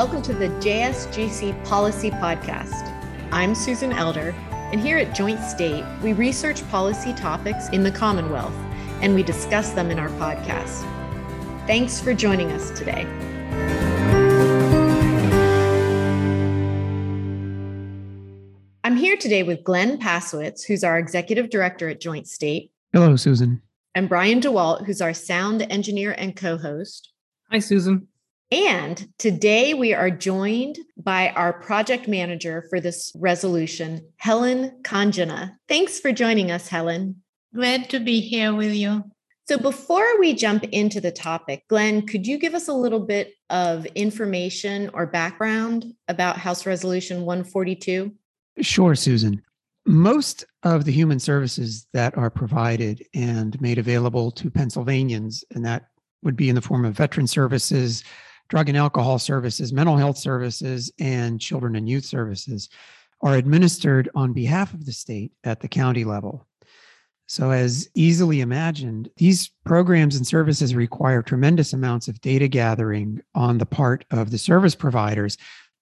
welcome to the JSGC Policy Podcast. I'm Susan Elder, and here at Joint State, we research policy topics in the Commonwealth and we discuss them in our podcast. Thanks for joining us today. I'm here today with Glenn Pasewicz, who's our executive director at Joint State. Hello, Susan. And Brian DeWalt, who's our sound engineer and co host. Hi, Susan. And today we are joined by our project manager for this resolution, Helen Kanjana. Thanks for joining us, Helen. Glad to be here with you. So, before we jump into the topic, Glenn, could you give us a little bit of information or background about House Resolution 142? Sure, Susan. Most of the human services that are provided and made available to Pennsylvanians, and that would be in the form of veteran services, drug and alcohol services, mental health services, and children and youth services, are administered on behalf of the state at the county level. So, as easily imagined, these programs and services require tremendous amounts of data gathering on the part of the service providers,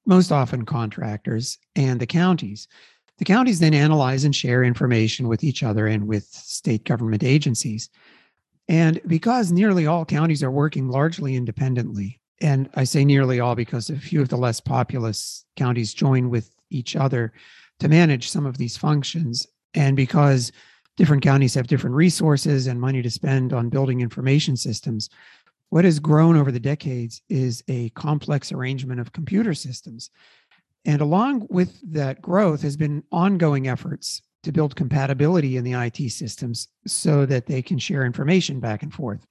most often contractors, and the counties. The counties then analyze and share information with each other and with state government agencies. And because nearly all counties are working largely independently, and I say nearly all because a few of the less populous counties join with each other to manage some of these functions, and because different counties have different resources and money to spend on building information systems. What has grown over the decades is a complex arrangement of computer systems. And along with that growth has been ongoing efforts to build compatibility in the IT systems so that they can share information back and forth.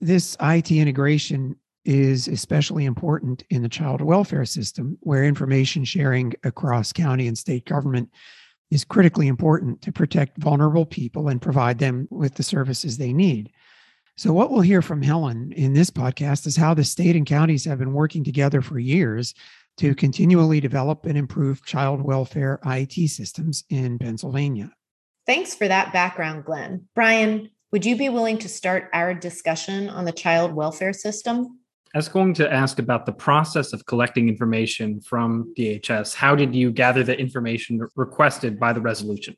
This IT integration is especially important in the child welfare system, where information sharing across county and state government is critically important to protect vulnerable people and provide them with the services they need. So, what we'll hear from Helen in this podcast is how the state and counties have been working together for years to continually develop and improve child welfare IT systems in Pennsylvania. Thanks for that background, Glenn. Brian, would you be willing to start our discussion on the child welfare system? I was going to ask about the process of collecting information from DHS. How did you gather the information requested by the resolution?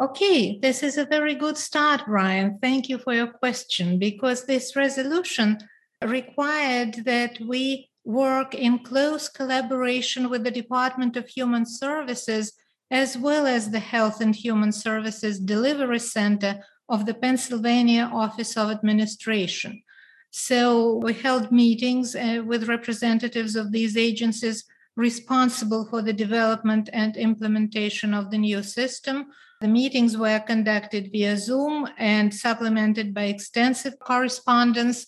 Okay, this is a very good start, Brian. Thank you for your question because this resolution required that we work in close collaboration with the Department of Human Services as well as the Health and Human Services Delivery Center of the Pennsylvania Office of Administration. So we held meetings uh, with representatives of these agencies responsible for the development and implementation of the new system. The meetings were conducted via Zoom and supplemented by extensive correspondence.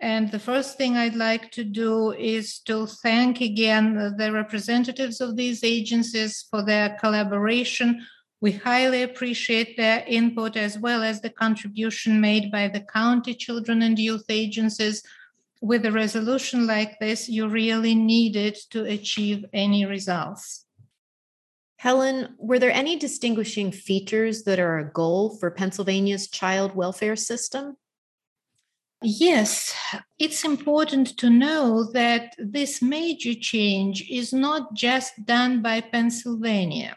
And the first thing I'd like to do is to thank again the representatives of these agencies for their collaboration we highly appreciate their input as well as the contribution made by the county children and youth agencies. With a resolution like this, you really needed to achieve any results. Helen, were there any distinguishing features that are a goal for Pennsylvania's child welfare system? Yes, it's important to know that this major change is not just done by Pennsylvania.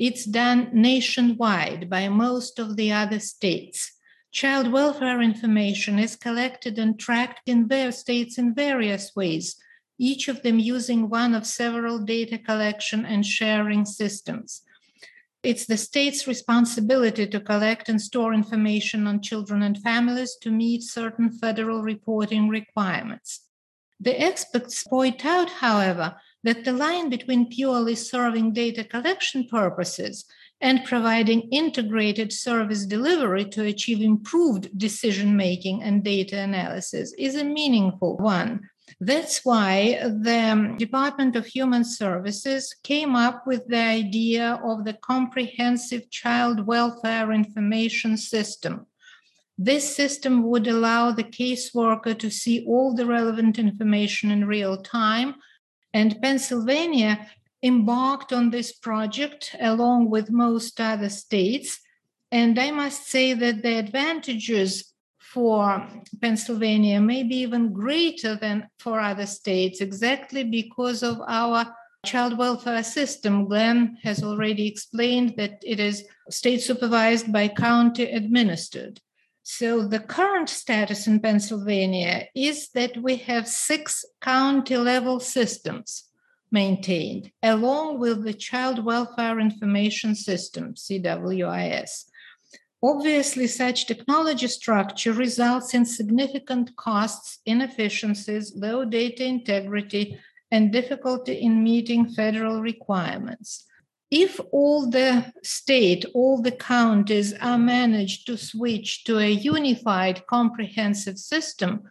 It's done nationwide by most of the other states. Child welfare information is collected and tracked in their states in various ways, each of them using one of several data collection and sharing systems. It's the state's responsibility to collect and store information on children and families to meet certain federal reporting requirements. The experts point out, however, that the line between purely serving data collection purposes and providing integrated service delivery to achieve improved decision making and data analysis is a meaningful one. That's why the Department of Human Services came up with the idea of the Comprehensive Child Welfare Information System. This system would allow the caseworker to see all the relevant information in real time and Pennsylvania embarked on this project along with most other states. And I must say that the advantages for Pennsylvania may be even greater than for other states, exactly because of our child welfare system. Glenn has already explained that it is state supervised by county administered. So the current status in Pennsylvania is that we have six county level systems maintained, along with the Child Welfare Information System, CWIS. Obviously, such technology structure results in significant costs, inefficiencies, low data integrity, and difficulty in meeting federal requirements if all the state, all the counties are managed to switch to a unified comprehensive system,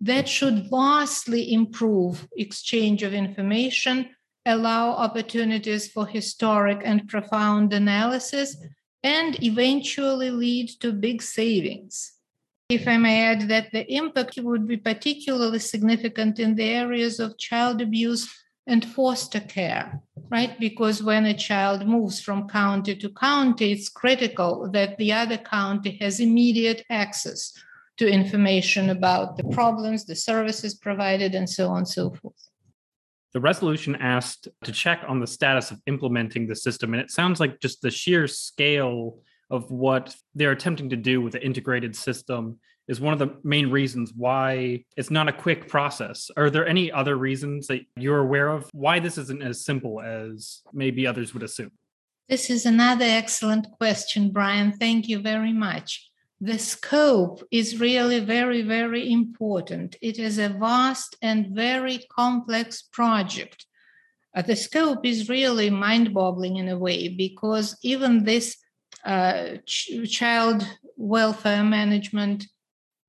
that should vastly improve exchange of information, allow opportunities for historic and profound analysis, and eventually lead to big savings. If I may add that the impact would be particularly significant in the areas of child abuse and foster care, right? Because when a child moves from county to county, it's critical that the other county has immediate access to information about the problems, the services provided, and so on and so forth. The resolution asked to check on the status of implementing the system, and it sounds like just the sheer scale of what they're attempting to do with the integrated system is one of the main reasons why it's not a quick process. Are there any other reasons that you're aware of why this isn't as simple as maybe others would assume? This is another excellent question, Brian. Thank you very much. The scope is really very, very important. It is a vast and very complex project. Uh, the scope is really mind boggling in a way because even this uh, ch- child welfare management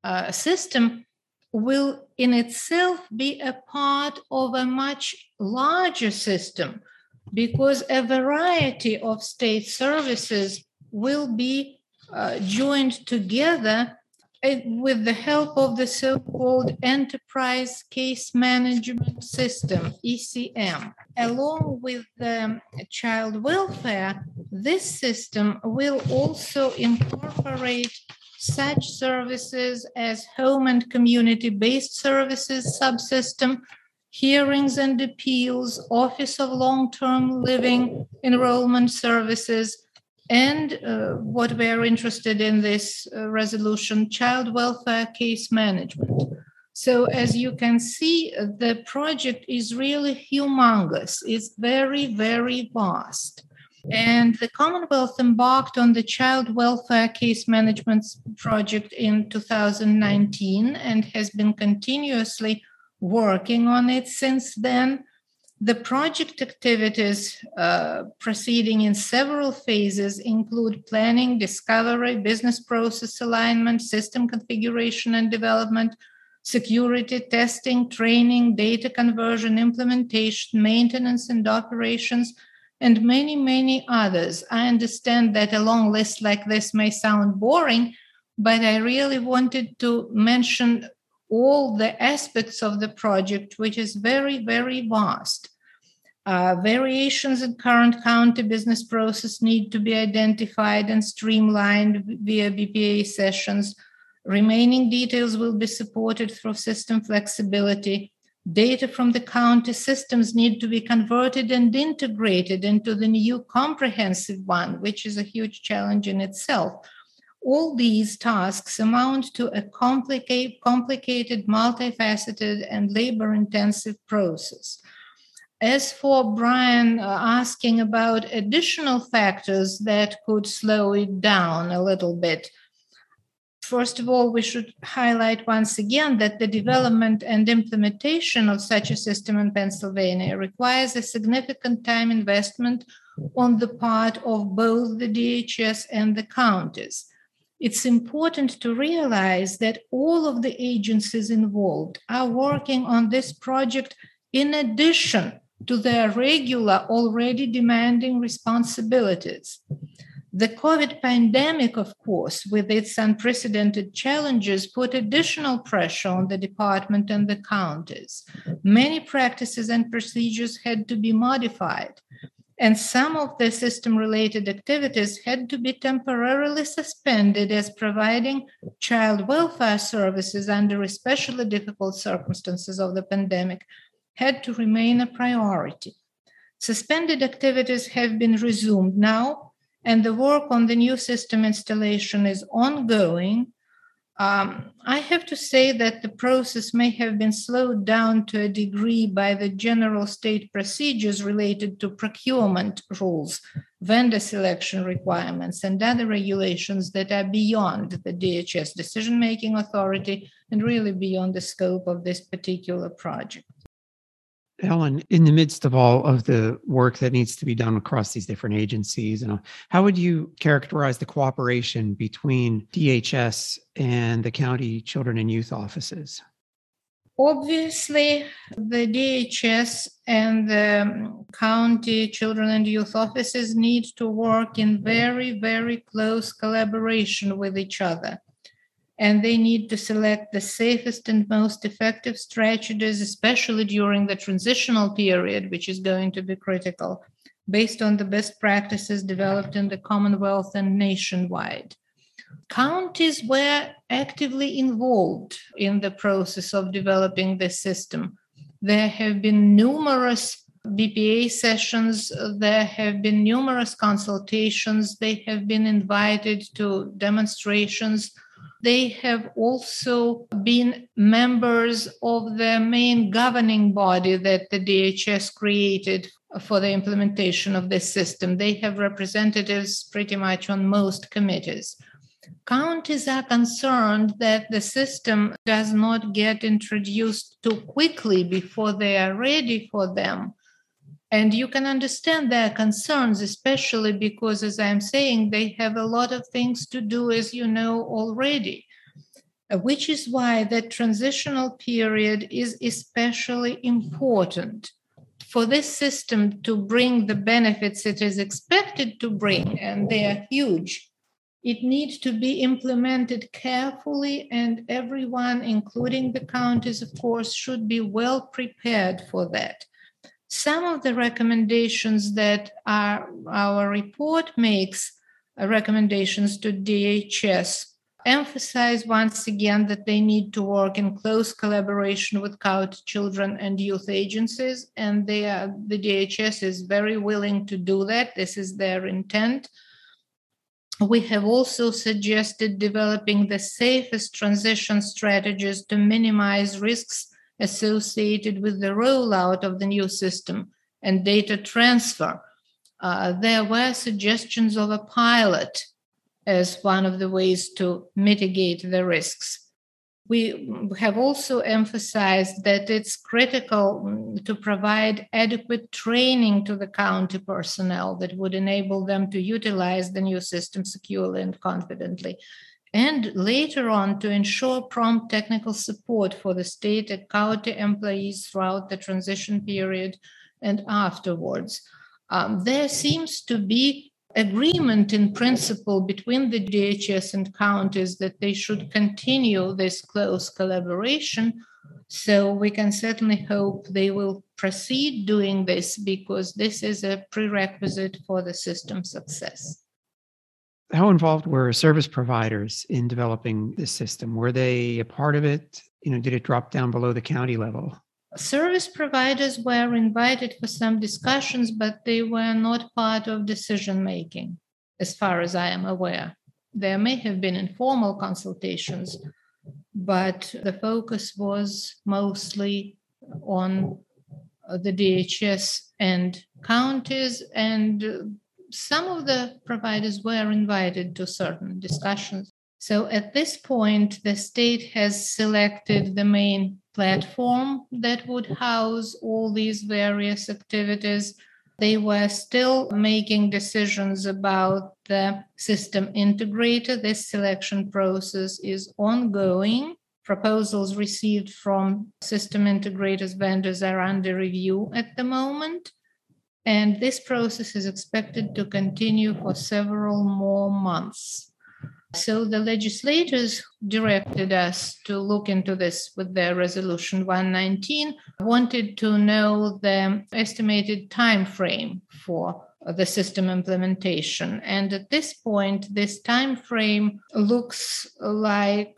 uh, system will in itself be a part of a much larger system because a variety of state services will be uh, joined together uh, with the help of the so called Enterprise Case Management System, ECM. Along with the child welfare, this system will also incorporate such services as home and community based services subsystem, hearings and appeals, Office of Long Term Living Enrollment Services, and uh, what we're interested in this uh, resolution child welfare case management. So, as you can see, the project is really humongous, it's very, very vast. And the Commonwealth embarked on the Child Welfare Case Management Project in 2019 and has been continuously working on it since then. The project activities uh, proceeding in several phases include planning, discovery, business process alignment, system configuration and development, security testing, training, data conversion, implementation, maintenance, and operations and many, many others. I understand that a long list like this may sound boring, but I really wanted to mention all the aspects of the project, which is very, very vast. Uh, variations in current county business process need to be identified and streamlined via BPA sessions. Remaining details will be supported through system flexibility Data from the county systems need to be converted and integrated into the new comprehensive one, which is a huge challenge in itself. All these tasks amount to a complicated, complicated multifaceted, and labor intensive process. As for Brian uh, asking about additional factors that could slow it down a little bit, First of all, we should highlight once again that the development and implementation of such a system in Pennsylvania requires a significant time investment on the part of both the DHS and the counties. It's important to realize that all of the agencies involved are working on this project in addition to their regular, already demanding responsibilities. The COVID pandemic, of course, with its unprecedented challenges, put additional pressure on the department and the counties. Many practices and procedures had to be modified. And some of the system related activities had to be temporarily suspended as providing child welfare services under especially difficult circumstances of the pandemic had to remain a priority. Suspended activities have been resumed now, and the work on the new system installation is ongoing um, I have to say that the process may have been slowed down to a degree by the general state procedures related to procurement rules, vendor selection requirements, and other regulations that are beyond the DHS decision making authority and really beyond the scope of this particular project. Helen, in the midst of all of the work that needs to be done across these different agencies, and how would you characterize the cooperation between DHS and the county children and youth offices? Obviously, the DHS and the um, county children and youth offices need to work in very, very close collaboration with each other and they need to select the safest and most effective strategies, especially during the transitional period, which is going to be critical, based on the best practices developed in the Commonwealth and nationwide. Counties were actively involved in the process of developing this system. There have been numerous BPA sessions, there have been numerous consultations, they have been invited to demonstrations they have also been members of the main governing body that the DHS created for the implementation of this system. They have representatives pretty much on most committees. Counties are concerned that the system does not get introduced too quickly before they are ready for them and you can understand their concerns, especially because, as I'm saying, they have a lot of things to do, as you know already, uh, which is why that transitional period is especially important for this system to bring the benefits it is expected to bring, and they are huge. It needs to be implemented carefully, and everyone, including the counties, of course, should be well prepared for that some of the recommendations that our, our report makes uh, recommendations to DHS emphasize once again that they need to work in close collaboration with county children and youth agencies and they are, the DHS is very willing to do that. This is their intent. We have also suggested developing the safest transition strategies to minimize risks associated with the rollout of the new system and data transfer. Uh, there were suggestions of a pilot as one of the ways to mitigate the risks. We have also emphasized that it's critical mm, to provide adequate training to the county personnel that would enable them to utilize the new system securely and confidently and later on to ensure prompt technical support for the state and county employees throughout the transition period and afterwards. Um, there seems to be agreement in principle between the DHS and counties that they should continue this close collaboration. So we can certainly hope they will proceed doing this because this is a prerequisite for the system success how involved were service providers in developing this system? Were they a part of it? You know, did it drop down below the county level? Service providers were invited for some discussions, but they were not part of decision making, as far as I am aware. There may have been informal consultations, but the focus was mostly on the DHS and counties and some of the providers were invited to certain discussions. So at this point, the state has selected the main platform that would house all these various activities. They were still making decisions about the system integrator. This selection process is ongoing. Proposals received from system integrators vendors are under review at the moment. And this process is expected to continue for several more months. So the legislators directed us to look into this with their resolution 119, wanted to know the estimated time frame for the system implementation. And at this point, this time frame looks like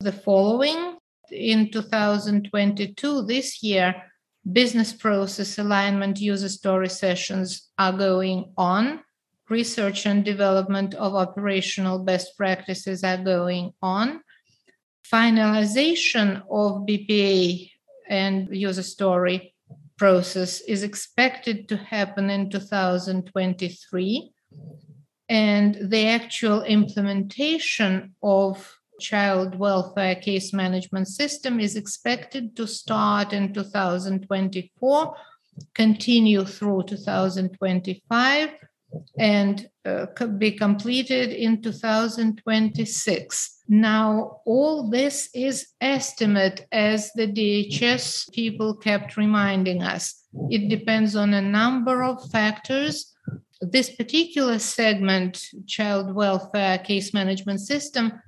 the following. In 2022, this year, business process alignment user story sessions are going on research and development of operational best practices are going on. Finalization of BPA and user story process is expected to happen in 2023. And the actual implementation of child welfare case management system is expected to start in 2024, continue through 2025 and uh, be completed in 2026. Now, all this is estimate, as the DHS people kept reminding us. It depends on a number of factors. This particular segment, child welfare case management system,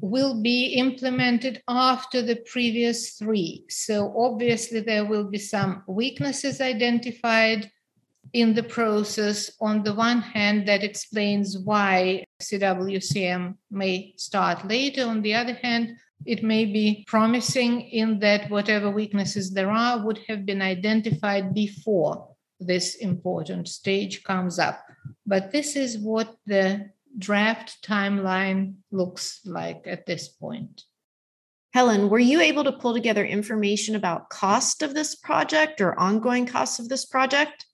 will be implemented after the previous three. So, obviously, there will be some weaknesses identified in the process, on the one hand, that explains why CWCM may start later. On the other hand, it may be promising in that whatever weaknesses there are would have been identified before this important stage comes up. But this is what the draft timeline looks like at this point. Helen, were you able to pull together information about cost of this project or ongoing costs of this project?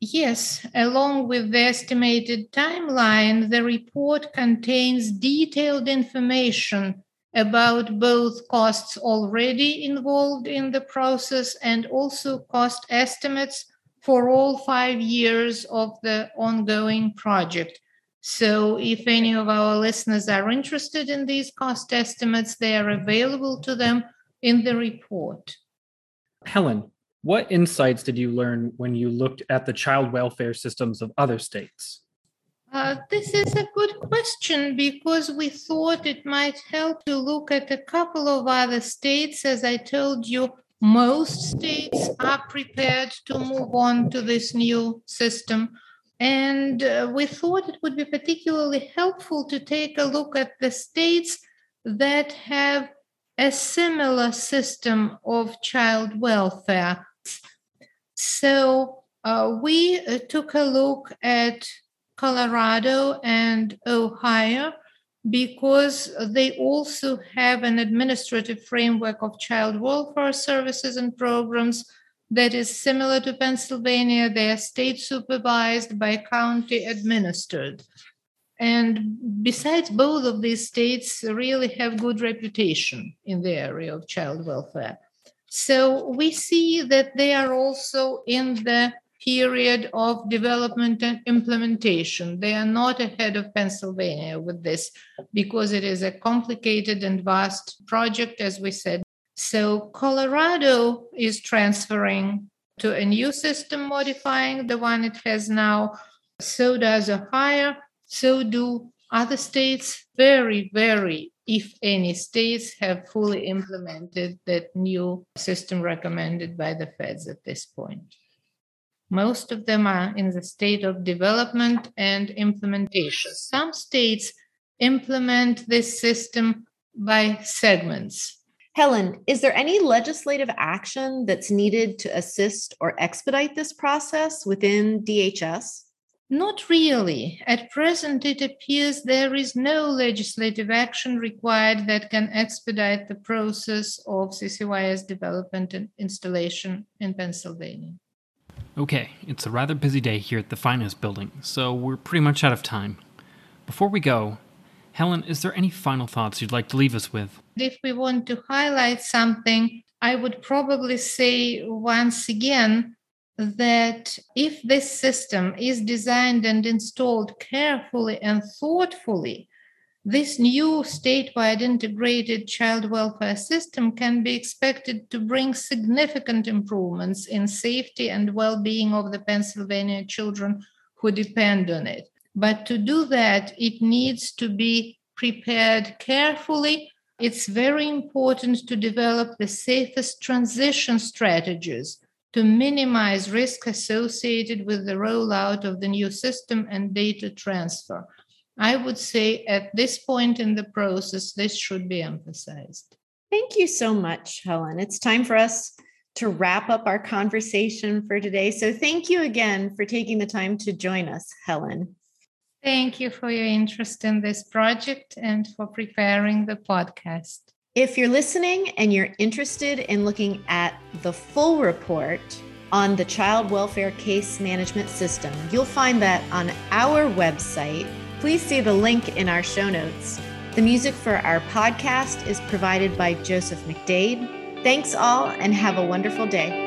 Yes, along with the estimated timeline, the report contains detailed information about both costs already involved in the process and also cost estimates for all five years of the ongoing project. So, if any of our listeners are interested in these cost estimates, they are available to them in the report. Helen, what insights did you learn when you looked at the child welfare systems of other states? Uh, this is a good question because we thought it might help to look at a couple of other states. As I told you, most states are prepared to move on to this new system. And uh, we thought it would be particularly helpful to take a look at the states that have a similar system of child welfare so uh, we uh, took a look at Colorado and Ohio because they also have an administrative framework of child welfare services and programs that is similar to Pennsylvania. They are state supervised by county administered. And besides, both of these states really have good reputation in the area of child welfare. So we see that they are also in the period of development and implementation. They are not ahead of Pennsylvania with this because it is a complicated and vast project, as we said. So Colorado is transferring to a new system, modifying the one it has now. So does Ohio. So do other states. Very, very if any states have fully implemented that new system recommended by the feds at this point. Most of them are in the state of development and implementation. Some states implement this system by segments. Helen, is there any legislative action that's needed to assist or expedite this process within DHS? Not really. At present, it appears there is no legislative action required that can expedite the process of CCYS development and installation in Pennsylvania. Okay, it's a rather busy day here at the Finance Building, so we're pretty much out of time. Before we go, Helen, is there any final thoughts you'd like to leave us with? If we want to highlight something, I would probably say once again that if this system is designed and installed carefully and thoughtfully, this new statewide integrated child welfare system can be expected to bring significant improvements in safety and well being of the Pennsylvania children who depend on it. But to do that, it needs to be prepared carefully. It's very important to develop the safest transition strategies to minimize risk associated with the rollout of the new system and data transfer. I would say at this point in the process, this should be emphasized. Thank you so much, Helen. It's time for us to wrap up our conversation for today. So, thank you again for taking the time to join us, Helen. Thank you for your interest in this project and for preparing the podcast. If you're listening and you're interested in looking at the full report on the child welfare case management system, you'll find that on our website. Please see the link in our show notes. The music for our podcast is provided by Joseph McDade. Thanks all and have a wonderful day.